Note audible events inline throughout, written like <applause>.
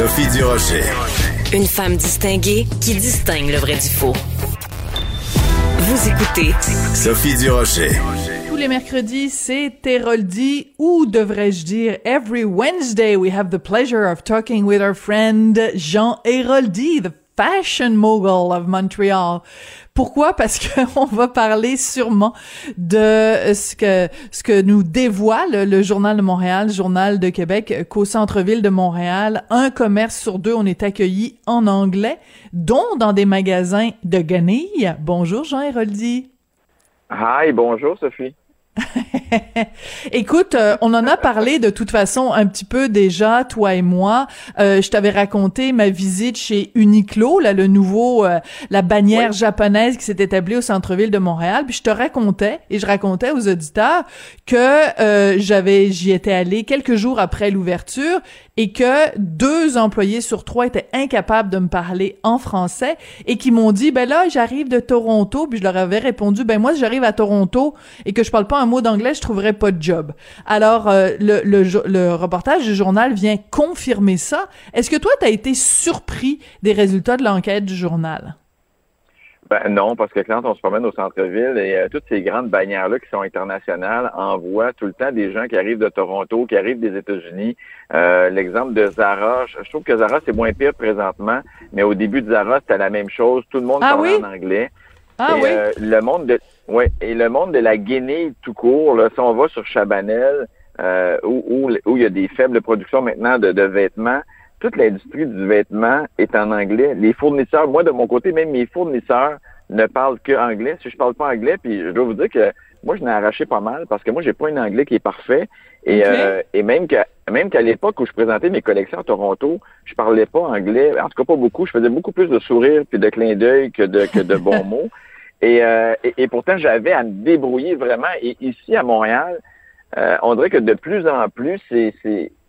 Sophie Durocher. Une femme distinguée qui distingue le vrai du faux. Vous écoutez Sophie Durocher. Tous les mercredis, c'est Héroldi, ou devrais-je dire, every Wednesday, we have the pleasure of talking with our friend Jean Héroldi, the fashion mogul of Montreal. Pourquoi? Parce qu'on <laughs> va parler sûrement de ce que, ce que nous dévoile le Journal de Montréal, Journal de Québec, qu'au centre-ville de Montréal, un commerce sur deux, on est accueilli en anglais, dont dans des magasins de guenilles. Bonjour, Jean Héroldi. Hi, bonjour, Sophie. <laughs> <laughs> Écoute, euh, on en a parlé de toute façon un petit peu déjà, toi et moi. Euh, je t'avais raconté ma visite chez Uniqlo, là le nouveau, euh, la bannière japonaise qui s'est établie au centre-ville de Montréal. Puis je te racontais et je racontais aux auditeurs que j'avais, j'y étais allé quelques jours après l'ouverture et que deux employés sur trois étaient incapables de me parler en français et qui m'ont dit ben là j'arrive de Toronto puis je leur avais répondu ben moi si j'arrive à Toronto et que je parle pas un mot d'anglais je trouverais pas de job. Alors euh, le, le, le, reportage du journal vient confirmer ça. Est-ce que toi tu as été surpris des résultats de l'enquête du journal? Ben non, parce que quand on se promène au centre-ville, et euh, toutes ces grandes bannières-là qui sont internationales envoient tout le temps des gens qui arrivent de Toronto, qui arrivent des États-Unis. Euh, l'exemple de Zara, je, trouve que Zara, c'est moins pire présentement, mais au début de Zara, c'était la même chose. Tout le monde ah parlait en anglais. Ah oui? Euh, le monde de ouais, et le monde de la Guinée tout court, là, si on va sur Chabanel, où, où, où, il y a des faibles productions maintenant de, de vêtements, toute l'industrie du vêtement est en anglais. Les fournisseurs, moi de mon côté, même mes fournisseurs ne parlent que anglais. Si je parle pas anglais, puis je dois vous dire que moi je n'ai arraché pas mal parce que moi j'ai pas un anglais qui est parfait. Et, euh, et même qu'à même qu'à l'époque où je présentais mes collections à Toronto, je parlais pas anglais, en tout cas pas beaucoup. Je faisais beaucoup plus de sourires puis de clins d'œil que de que de bons <laughs> mots. Et, euh, et, pourtant j'avais à me débrouiller vraiment. Et ici à Montréal, euh, on dirait que de plus en plus, c'est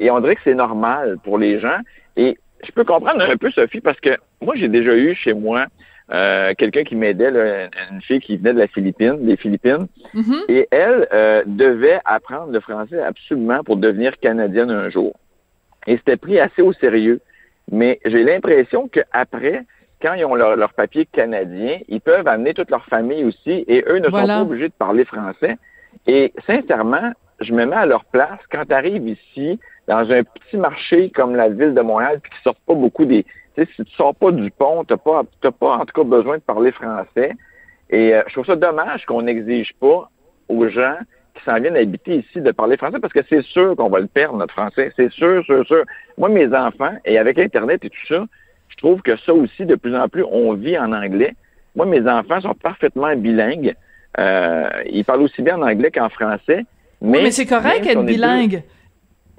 et on dirait que c'est normal pour les gens. Et je peux comprendre un peu, Sophie, parce que moi, j'ai déjà eu chez moi euh, quelqu'un qui m'aidait, une fille qui venait de la Philippine, des Philippines, Mm-hmm. et elle euh, devait apprendre le français absolument pour devenir canadienne un jour. Et c'était pris assez au sérieux. Mais j'ai l'impression qu'après, quand ils ont leur, leur, papier canadien, ils peuvent amener toute leur famille aussi, et eux ne Voilà. sont pas obligés de parler français. Et sincèrement, je me mets à leur place. Quand tu arrives ici, dans un petit marché comme la ville de Montréal, puis qui sortent pas beaucoup des... Tu sais, si tu sors pas du pont, t'as pas, t'as pas en tout cas besoin de parler français. Et euh, je trouve ça dommage qu'on n'exige pas aux gens qui s'en viennent habiter ici de parler français parce que c'est sûr qu'on va le perdre, notre français. C'est sûr, sûr, sûr. Moi, mes enfants, et avec Internet et tout ça, je trouve que ça aussi, de plus en plus, on vit en anglais. Moi, mes enfants sont parfaitement bilingues. Euh, ils parlent aussi bien en anglais qu'en français. Mais, Oui, mais c'est correct même si être on est deux- bilingue.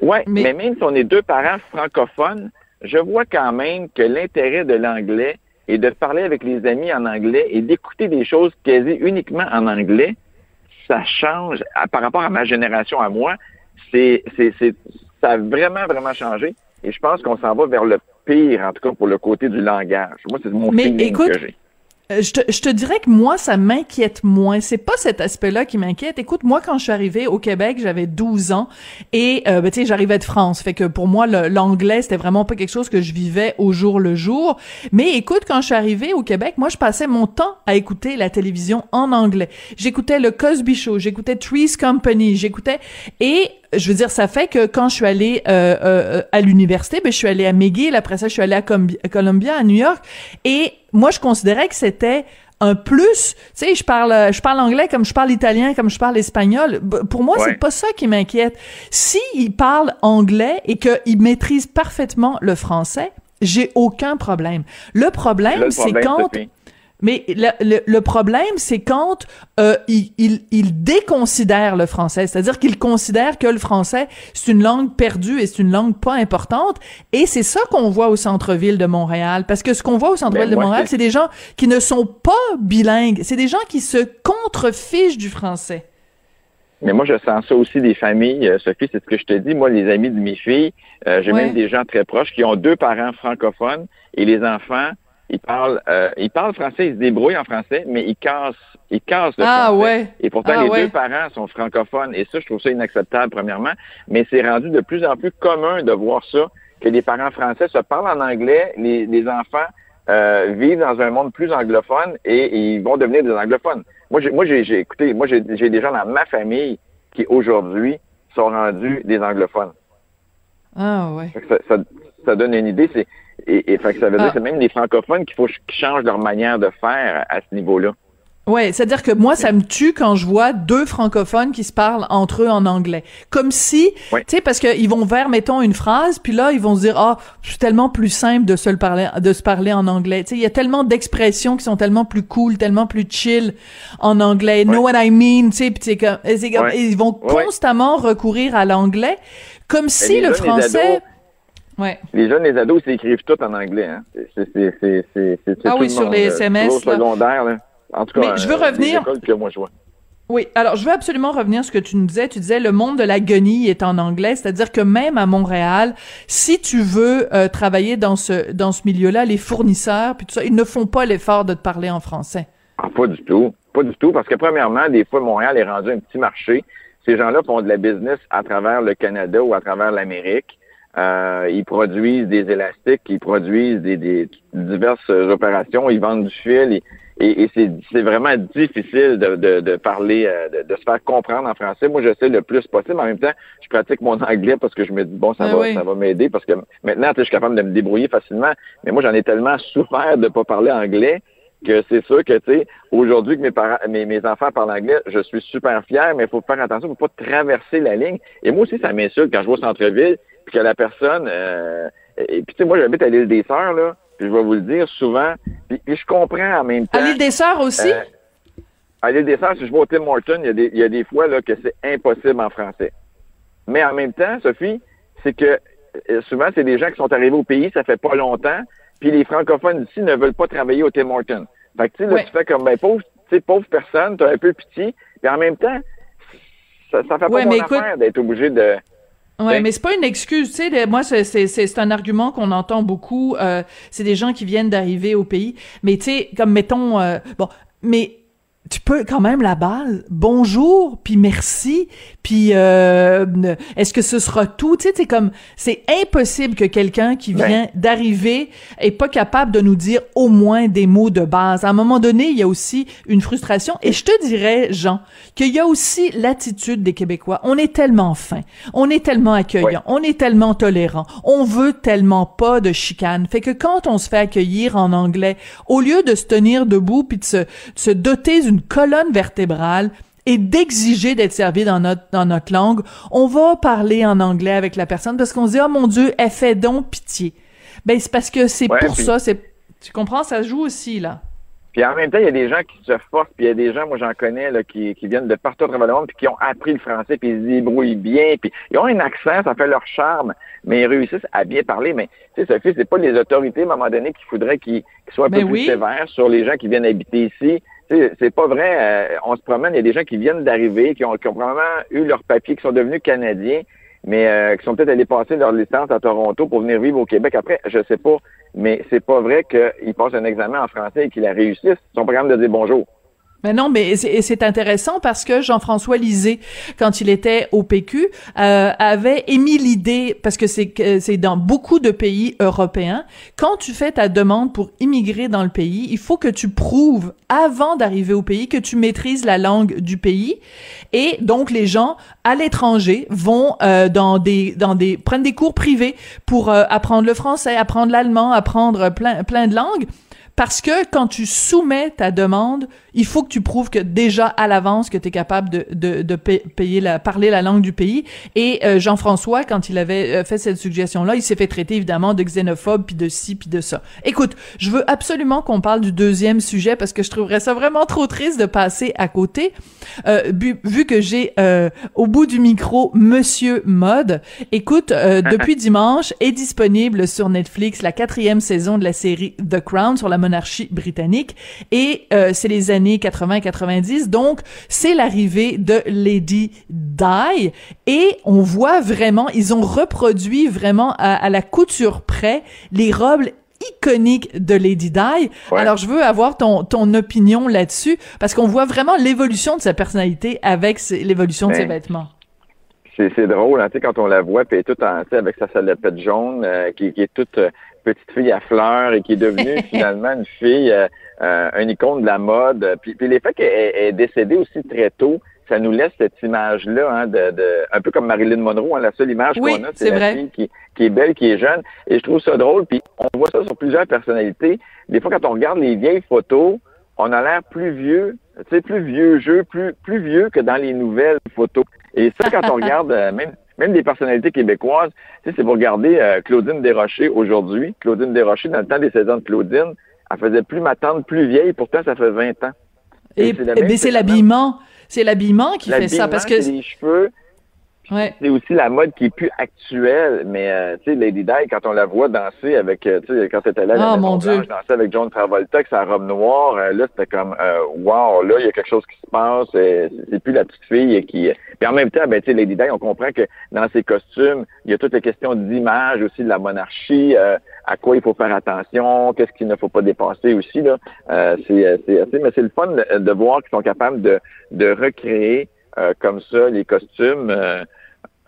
Ouais, Mais- mais... même si on est deux parents francophones, je vois quand même que l'intérêt de l'anglais est de parler avec les amis en anglais et d'écouter des choses quasi uniquement en anglais. Ça change par rapport à ma génération à moi. C'est, c'est, c'est, ça a vraiment, vraiment changé. Et je pense qu'on s'en va vers le pire, en tout cas pour le côté du langage. Moi, c'est mon Mais écoute, que j'ai. Euh, Je te, je te dirais que moi, ça m'inquiète moins. C'est pas cet aspect-là qui m'inquiète. Écoute, moi, quand je suis arrivée au Québec, j'avais 12 ans et, euh, ben, tu sais, j'arrivais de France. Fait que pour moi, l'anglais, c'était vraiment pas quelque chose que je vivais au jour le jour. Mais écoute, quand je suis arrivée au Québec, moi, je passais mon temps à écouter la télévision en anglais. J'écoutais le Cosby Show, j'écoutais Three's Company, j'écoutais... Et je veux dire, ça fait que quand je suis allée euh, euh, à l'université, ben, je suis allée à McGill, après ça, je suis allée à Com- Columbia, à New York, et moi, je considérais que c'était un plus. Tu sais, je parle, je parle anglais comme je parle italien, comme je parle espagnol. Pour moi, Ouais. c'est pas ça qui m'inquiète. S'ils parlent anglais et qu'ils maîtrisent parfaitement le français, j'ai aucun problème. Le problème, c'est quand. Mais le, le, problème, c'est quand euh, il, il, il, déconsidère le français, c'est-à-dire qu'il considère que le français, c'est une langue perdue et c'est une langue pas importante. Et c'est ça qu'on voit au centre-ville de Montréal. Parce que ce qu'on voit au centre-ville ben, de Montréal, c'est des gens qui ne sont pas bilingues. C'est des gens qui se contrefichent du français. Mais moi, je sens ça aussi des familles. Euh, Sophie, c'est ce que je te dis. Moi, les amis de mes filles, euh, j'ai même des gens très proches qui ont deux parents francophones et les enfants, ils parlent, euh, ils parlent français, ils se débrouillent en français, mais ils cassent, ils cassent le ah, français. Ouais. Et pourtant, ah, les deux parents sont francophones. Et ça, je trouve ça inacceptable, premièrement. Mais c'est rendu de plus en plus commun de voir ça, que les parents français se parlent en anglais, les, les enfants euh, vivent dans un monde plus anglophone et, ils vont devenir des anglophones. Moi, j'ai, moi, j'ai, écouté, moi, j'ai, des gens dans ma famille qui aujourd'hui sont rendus des anglophones. Ah ouais. Ça, ça, donne une idée. C'est, et, et fait que ça veut dire ah. que c'est même les francophones qu'il faut qu'ils changent leur manière de faire à ce niveau-là. Ouais, c'est-à-dire que moi, ça me tue quand je vois deux francophones qui se parlent entre eux en anglais. Comme si, tu sais, parce qu'ils vont vers, mettons, une phrase, puis là, ils vont se dire, ah, c'est tellement plus simple de se le parler, de se parler en anglais. Tu sais, il y a tellement d'expressions qui sont tellement plus cool, tellement plus chill en anglais. Know what I mean, tu sais, puis comme, ils vont constamment recourir à l'anglais, comme si le français. Ouais. Les jeunes, les ados, ils écrivent tout en anglais. Hein. C'est, ah oui, sur les SMS. secondaire, là. En tout cas, je veux euh, revenir. Oui, alors je veux absolument revenir à ce que tu nous disais. Tu disais le monde de la guenille est en anglais, c'est-à-dire que même à Montréal, si tu veux euh, travailler dans ce dans ce milieu-là, les fournisseurs puis tout ça, ils ne font pas l'effort de te parler en français. Ah, pas du tout, pas du tout, parce que premièrement, des fois Montréal est rendu un petit marché. Ces gens-là font de la business à travers le Canada ou à travers l'Amérique. Euh, ils produisent des élastiques, ils produisent des, des diverses opérations, ils vendent du fil, et, c'est vraiment difficile de, parler, euh, de, se faire comprendre en français. Moi, j'essaie le plus possible. En même temps, je pratique mon <laughs> anglais parce que je me dis, bon, ça ah va, ça va m'aider parce que maintenant, je suis capable de me débrouiller facilement. Mais moi, j'en ai tellement souffert de pas parler anglais que c'est sûr que, tu sais, aujourd'hui que mes parents, mes, mes enfants parlent anglais, je suis super fier, mais il faut faire attention, il faut pas traverser la ligne. Et moi aussi, ça m'insulte quand je vais au centre-ville, puis que la personne, euh, et puis tu sais, moi, j'habite à l'île des Sœurs, là, je vais vous le dire souvent. Puis, je comprends en même temps. À l'île des Sœurs aussi? Euh, à l'île des Sœurs, si je vais au Tim Horton, il y a des, il y a des fois là, que c'est impossible en français. Mais en même temps, Sophie, c'est que euh, souvent, c'est des gens qui sont arrivés au pays, ça fait pas longtemps, puis les francophones ici ne veulent pas travailler au Tim Horton. Fait que, tu sais, là, tu fais comme, ben, pauvre, tu sais, pauvre personne, t'as un peu pitié, puis en même temps, ça, ça fait pas mon affaire d'être obligé de, Ouais, ben mais c'est pas une excuse, tu sais. Moi, c'est c'est un argument qu'on entend beaucoup. Euh, c'est des gens qui viennent d'arriver au pays, mais tu sais, comme mettons, euh, bon, mais tu peux quand même la base. Bonjour, puis merci, puis euh, est-ce que ce sera tout? Tu sais, c'est comme c'est impossible que quelqu'un qui vient d'arriver est pas capable de nous dire au moins des mots de base. À un moment donné, il y a aussi une frustration. Et je te dirais, Jean, qu'il y a aussi l'attitude des Québécois. On est tellement fin, on est tellement accueillant, on est tellement tolérant, on veut tellement pas de chicane. Fait que quand on se fait accueillir en anglais, au lieu de se tenir debout puis de se, de se doter d'une colonne vertébrale et d'exiger d'être servi dans notre dans notre langue, on va parler en anglais avec la personne parce qu'on se dit oh mon dieu, elle fait donc pitié. Ben c'est parce que c'est pour ça, c'est tu comprends, ça joue aussi là. Puis en même temps, il y a des gens qui se forcent, puis il y a des gens, moi j'en connais, là, qui, qui viennent de partout à travers le monde, puis qui ont appris le français, puis ils se débrouillent bien, puis ils ont un accent, ça fait leur charme, mais ils réussissent à bien parler. Mais tu sais, Sophie, c'est pas les autorités à un moment donné qu'il faudrait qu'ils soient un ben peu plus sévères sur les gens qui viennent habiter ici c'est pas vrai. Euh, on se promène, il y a des gens qui viennent d'arriver, qui ont, qui eu leur papier, qui sont devenus canadiens, mais euh, qui sont peut-être allés passer leur licence à Toronto pour venir vivre au Québec. Après, je sais pas, mais c'est pas vrai qu'ils passent un examen en français et qu'ils la réussissent. Ils sont pas capables de dire bonjour. Mais non, mais c'est intéressant parce que Jean-François Lisée, quand il était au PQ, euh, avait émis l'idée, parce que c'est dans beaucoup de pays européens, quand tu fais ta demande pour immigrer dans le pays, il faut que tu prouves avant d'arriver au pays que tu maîtrises la langue du pays, et donc les gens à l'étranger vont euh, dans des dans des prennent des cours privés pour euh, apprendre le français, apprendre l'allemand, apprendre plein plein de langues parce que quand tu soumets ta demande, il faut que tu prouves que déjà à l'avance que tu es capable de, de, de payer la, parler la langue du pays. Et euh, Jean-François, quand il avait euh, fait cette suggestion-là, il s'est fait traiter évidemment de xénophobe, puis de ci, puis de ça. Écoute, je veux absolument qu'on parle du deuxième sujet parce que je trouverais ça vraiment trop triste de passer à côté. Euh, vu, que j'ai euh, au bout du micro Monsieur Mode. Écoute, <laughs> depuis dimanche est disponible sur Netflix la quatrième saison de la série The Crown sur la monarchie britannique et c'est les années 80-90. Donc, c'est l'arrivée de Lady Di et on voit vraiment, ils ont reproduit vraiment à, la couture près les robes iconiques de Lady Di. Alors, je veux avoir ton, ton opinion là-dessus, parce qu'on voit vraiment l'évolution de sa personnalité avec l'évolution de ses ben, vêtements. C'est drôle, hein, quand on la voit, puis toute en, avec sa salopette jaune, euh, qui, qui, est toute euh, petite fille à fleurs et qui est devenue <laughs> finalement une fille, euh, euh, un icône de la mode. Puis, puis l'effet qu'elle est décédée aussi très tôt, ça nous laisse cette image-là, hein, de, de, un peu comme Marilyn Monroe, hein, la seule image qu'on a, c'est la fille qui, qui, est belle, qui est jeune. Et je trouve ça drôle. Puis on voit ça sur plusieurs personnalités. Des fois, quand on regarde les vieilles photos, on a l'air plus vieux, tu sais, plus vieux jeu, plus, plus vieux que dans les nouvelles photos. Et ça, quand on regarde euh, même même des personnalités québécoises, tu sais, c'est pour regarder euh, Claudine Desrochers aujourd'hui. Claudine Desrochers, dans le temps des saisons de Claudine, elle faisait plus ma tante plus vieille, pourtant ça fait 20 ans. Et, mais c'est l'habillement. C'est l'habillement qui fait ça parce que les cheveux, c'est aussi la mode qui est plus actuelle, mais euh, tu sais, Lady Di, quand on la voit danser avec, euh, tu sais, quand c'était là, oh, mon Dieu. danser avec John Travolta, avec sa robe noire, euh, là, c'était comme, wow, là, il y a quelque chose qui se passe, c'est plus la petite fille qui... Puis en même temps, ben, tu sais, Lady Di, on comprend que dans ses costumes, il y a toutes les questions d'image aussi de la monarchie, à quoi il faut faire attention, qu'est-ce qu'il ne faut pas dépasser aussi, là. c'est mais c'est le fun de, de voir qu'ils sont capables de, de recréer comme ça les costumes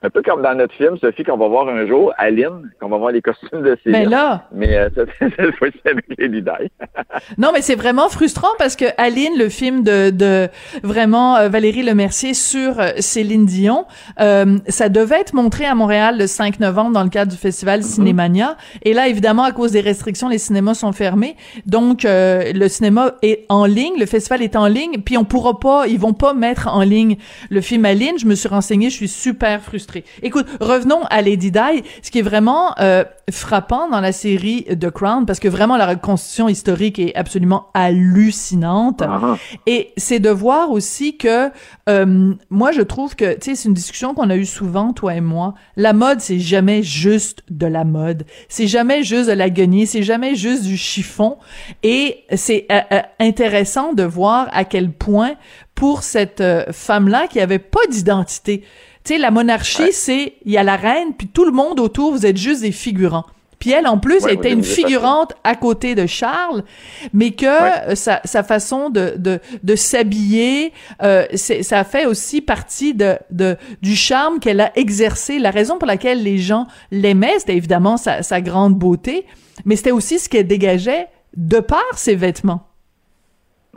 un peu comme dans notre film, Sophie, qu'on va voir un jour, Aline, qu'on va voir les costumes de Céline. Mais là... Mais euh, cette <laughs> fois-ci avec les <laughs> non, mais c'est vraiment frustrant parce que Aline, le film de, de vraiment euh, Valérie Lemercier sur euh, Céline Dion, euh, ça devait être montré à Montréal le 5 novembre dans le cadre du festival mm-hmm. Cinémania. Et là, évidemment, à cause des restrictions, les cinémas sont fermés. Donc, le cinéma est en ligne, le festival est en ligne, puis on pourra pas, ils vont pas mettre en ligne le film Aline. Je me suis renseignée, je suis super frustrée Écoute, revenons à Lady Di. Ce qui est vraiment euh, frappant dans la série The Crown, parce que vraiment la reconstitution historique est absolument hallucinante. Uh-huh. Et c'est de voir aussi que euh, moi je trouve que tu sais c'est une discussion qu'on a eue souvent toi et moi. La mode c'est jamais juste de la mode, c'est jamais juste de la guenille, c'est jamais juste du chiffon. Et c'est euh, intéressant de voir à quel point pour cette femme là qui avait pas d'identité tu sais, la monarchie, c'est, il y a la reine, puis tout le monde autour, vous êtes juste des figurants. Puis elle, en plus, elle était une figurante à côté de Charles, mais que euh, sa, sa, façon de, de, de s'habiller, euh, ça fait aussi partie de, de du charme qu'elle a exercé. La raison pour laquelle les gens l'aimaient, c'était évidemment sa, sa grande beauté, mais c'était aussi ce qu'elle dégageait de par ses vêtements.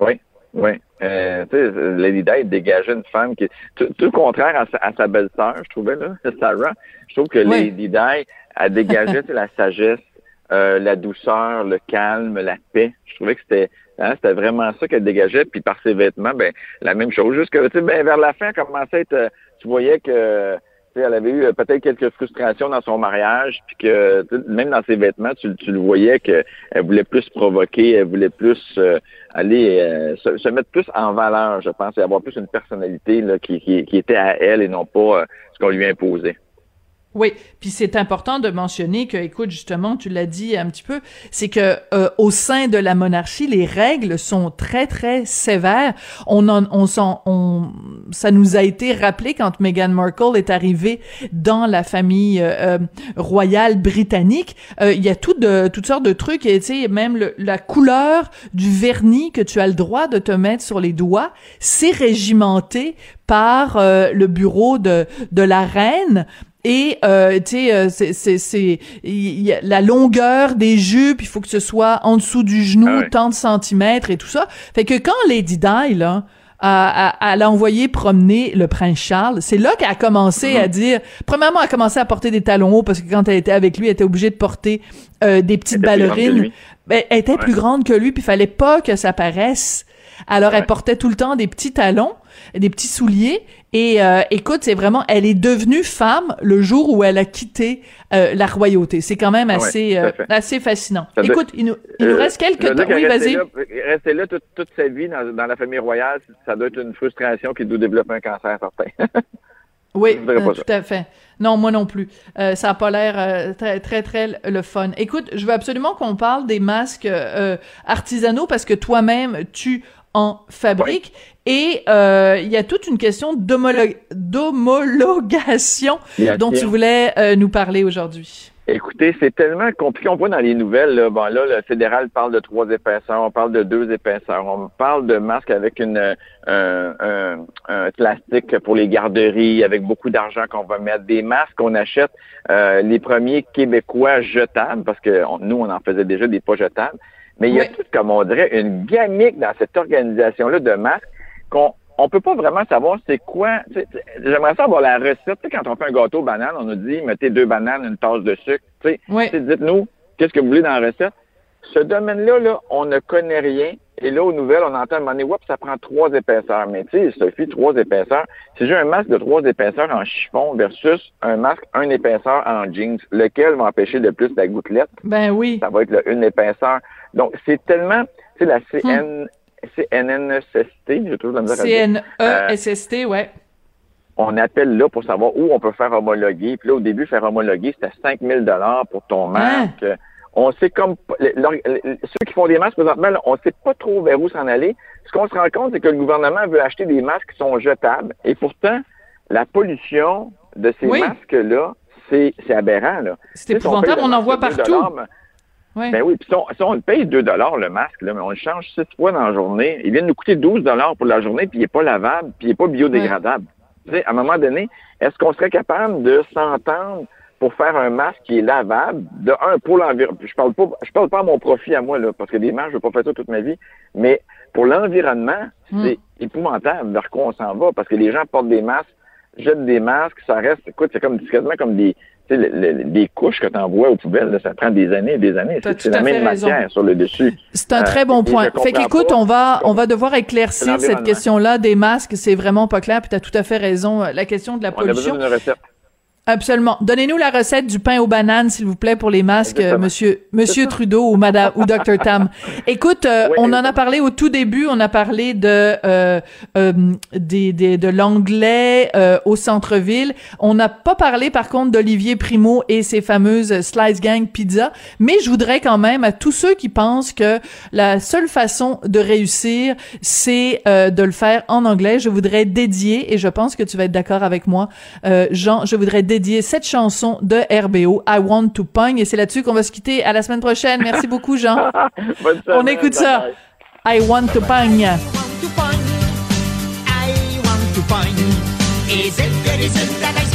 Oui, oui. Euh, Lady Di dégageait une femme qui tout, tout le contraire à sa, à sa belle-sœur, je trouvais là, <laughs> Sarah. Je trouve que Lady Di a dégagé la sagesse, euh, la douceur, le calme, la paix. Je trouvais que c'était hein, c'était vraiment ça qu'elle dégageait. Puis par ses vêtements, ben la même chose. Juste que tu sais, ben, vers la fin, elle commençait à être, tu voyais que elle avait eu euh, peut-être quelques frustrations dans son mariage, puis que même dans ses vêtements, tu, le voyais qu'elle voulait plus provoquer, elle voulait plus euh, aller euh, se, mettre plus en valeur, je pense, et avoir plus une personnalité qui, était à elle et non pas ce qu'on lui imposait. Oui, puis c'est important de mentionner que, écoute, justement, tu l'as dit un petit peu, c'est que euh, au sein de la monarchie, les règles sont très très sévères. On en, on s'en, on, ça nous a été rappelé quand Meghan Markle est arrivée dans la famille euh, euh, royale britannique. Il y a tout de, toutes sortes de trucs, et tu sais, même le, la couleur du vernis que tu as le droit de te mettre sur les doigts, c'est régimenté par le bureau de de la reine et euh, tu sais euh, c'est c'est c'est la longueur des jupes il faut que ce soit en dessous du genou ah tant de centimètres et tout ça fait que quand Lady Di là à, à, envoyé promener le prince Charles. C'est là qu'elle a commencé à mm-hmm. dire, premièrement, elle a commencé à porter des talons hauts parce que quand elle était avec lui, elle était obligée de porter euh, des petites ballerines. Ben, elle était plus grande que lui, puis il fallait pas que ça paraisse. Alors, elle portait tout le temps des petits talons, des petits souliers. Et euh, écoute, c'est vraiment, elle est devenue femme le jour où elle a quitté euh, la royauté. C'est quand même assez, euh, assez fascinant. écoute, il nous, il nous reste quelques temps. Oui, vas-y. Rester là toute, toute, sa vie dans, dans, la famille royale, ça doit être une frustration qui doit développer un cancer certain. <laughs> Oui, tout à fait. Non, moi non plus. ça a pas l'air très, très, très le fun. Écoute, je veux absolument qu'on parle des masques artisanaux parce que toi-même, tu en fabrique. Et euh, il y a toute une question d'homologation dont tu voulais euh, nous parler aujourd'hui. Écoutez, c'est tellement compliqué. On voit dans les nouvelles, là, bon, là, le fédéral parle de trois épaisseurs, on parle de deux épaisseurs, on parle de masques avec une un, plastique pour les garderies, avec beaucoup d'argent qu'on va mettre, des masques qu'on achète, euh, les premiers québécois jetables, parce que nous, on en faisait déjà des pas jetables. Mais il y a tout, comme on dirait, une gamique dans cette organisation-là de masques qu'on on peut pas vraiment savoir c'est quoi. J'aimerais savoir la recette. quand on fait un gâteau banane, on nous dit mettez deux bananes, une tasse de sucre. Oui. Dites-nous qu'est-ce que vous voulez dans la recette? Ce domaine-là, là, on ne connaît rien. Et là, aux nouvelles, on entend demander, ça prend trois épaisseurs. Mais tu sais, Sophie, trois épaisseurs. Si j'ai un masque de trois épaisseurs en chiffon versus un masque un épaisseur en jeans, lequel va empêcher le plus la gouttelette? Ben oui. Ça va être le une épaisseur. Donc, c'est tellement, tu sais, la CN, CNNSST, j'ai toujours la misère CNESST, euh, ouais. On appelle là pour savoir où on peut faire homologuer. Puis là, au début, faire homologuer, c'était 5000 dollars pour ton hein? masque. On sait comme ceux qui font des masques présentement, on sait pas trop vers où s'en aller. Ce qu'on se rend compte, c'est que le gouvernement veut acheter des masques qui sont jetables. Et pourtant, la pollution de ces masques-là, c'est aberrant. C'est épouvantable, on en voit partout. Ben oui, puis si on, paye 2 le masque, là, mais on le change 6 fois dans la journée, il vient de nous coûter 12 pour la journée, puis il n'est pas lavable, puis il n'est pas biodégradable. Tu sais, à un moment donné, est-ce qu'on serait capable de s'entendre pour faire un masque qui est lavable, de un, pour l'environnement, je parle pas, je parle pas à mon profit à moi, là, parce que des masques, je vais pas faire ça toute ma vie, mais pour l'environnement, hmm. c'est épouvantable vers quoi on s'en va, parce que les gens portent des masques, jettent des masques, ça reste, écoute, c'est comme, quasiment comme des, des couches que tu envoies aux poubelles, ça prend des années et des années. C'est la même matière sur le dessus. C'est un très bon euh, point. Fait qu'écoute, on va, on va devoir éclaircir cette question-là des masques. C'est vraiment pas clair. Puis tu as tout à fait raison. La question de la pollution. Absolument. Donnez-nous la recette du pain aux bananes, s'il vous plaît, pour les masques, euh, Monsieur Monsieur Trudeau ou Madame ou Dr Tam. <laughs> Écoute, euh, on en a parlé au tout début. On a parlé de euh, euh des, des, de l'anglais au centre-ville. On n'a pas parlé, par contre, d'Olivier Primo et ses fameuses Slice Gang Pizza. Mais je voudrais quand même à tous ceux qui pensent que la seule façon de réussir, c'est de le faire en anglais. Je voudrais dédier, et je pense que tu vas être d'accord avec moi, Jean. Je voudrais dédier dédié cette chanson de RBO, I Want to Pong. Et c'est là-dessus qu'on va se quitter. À la semaine prochaine. Merci beaucoup, Jean. <laughs> On écoute ça. I Want to Pong. I want to pong. I want to pong. Is it good? Is it that I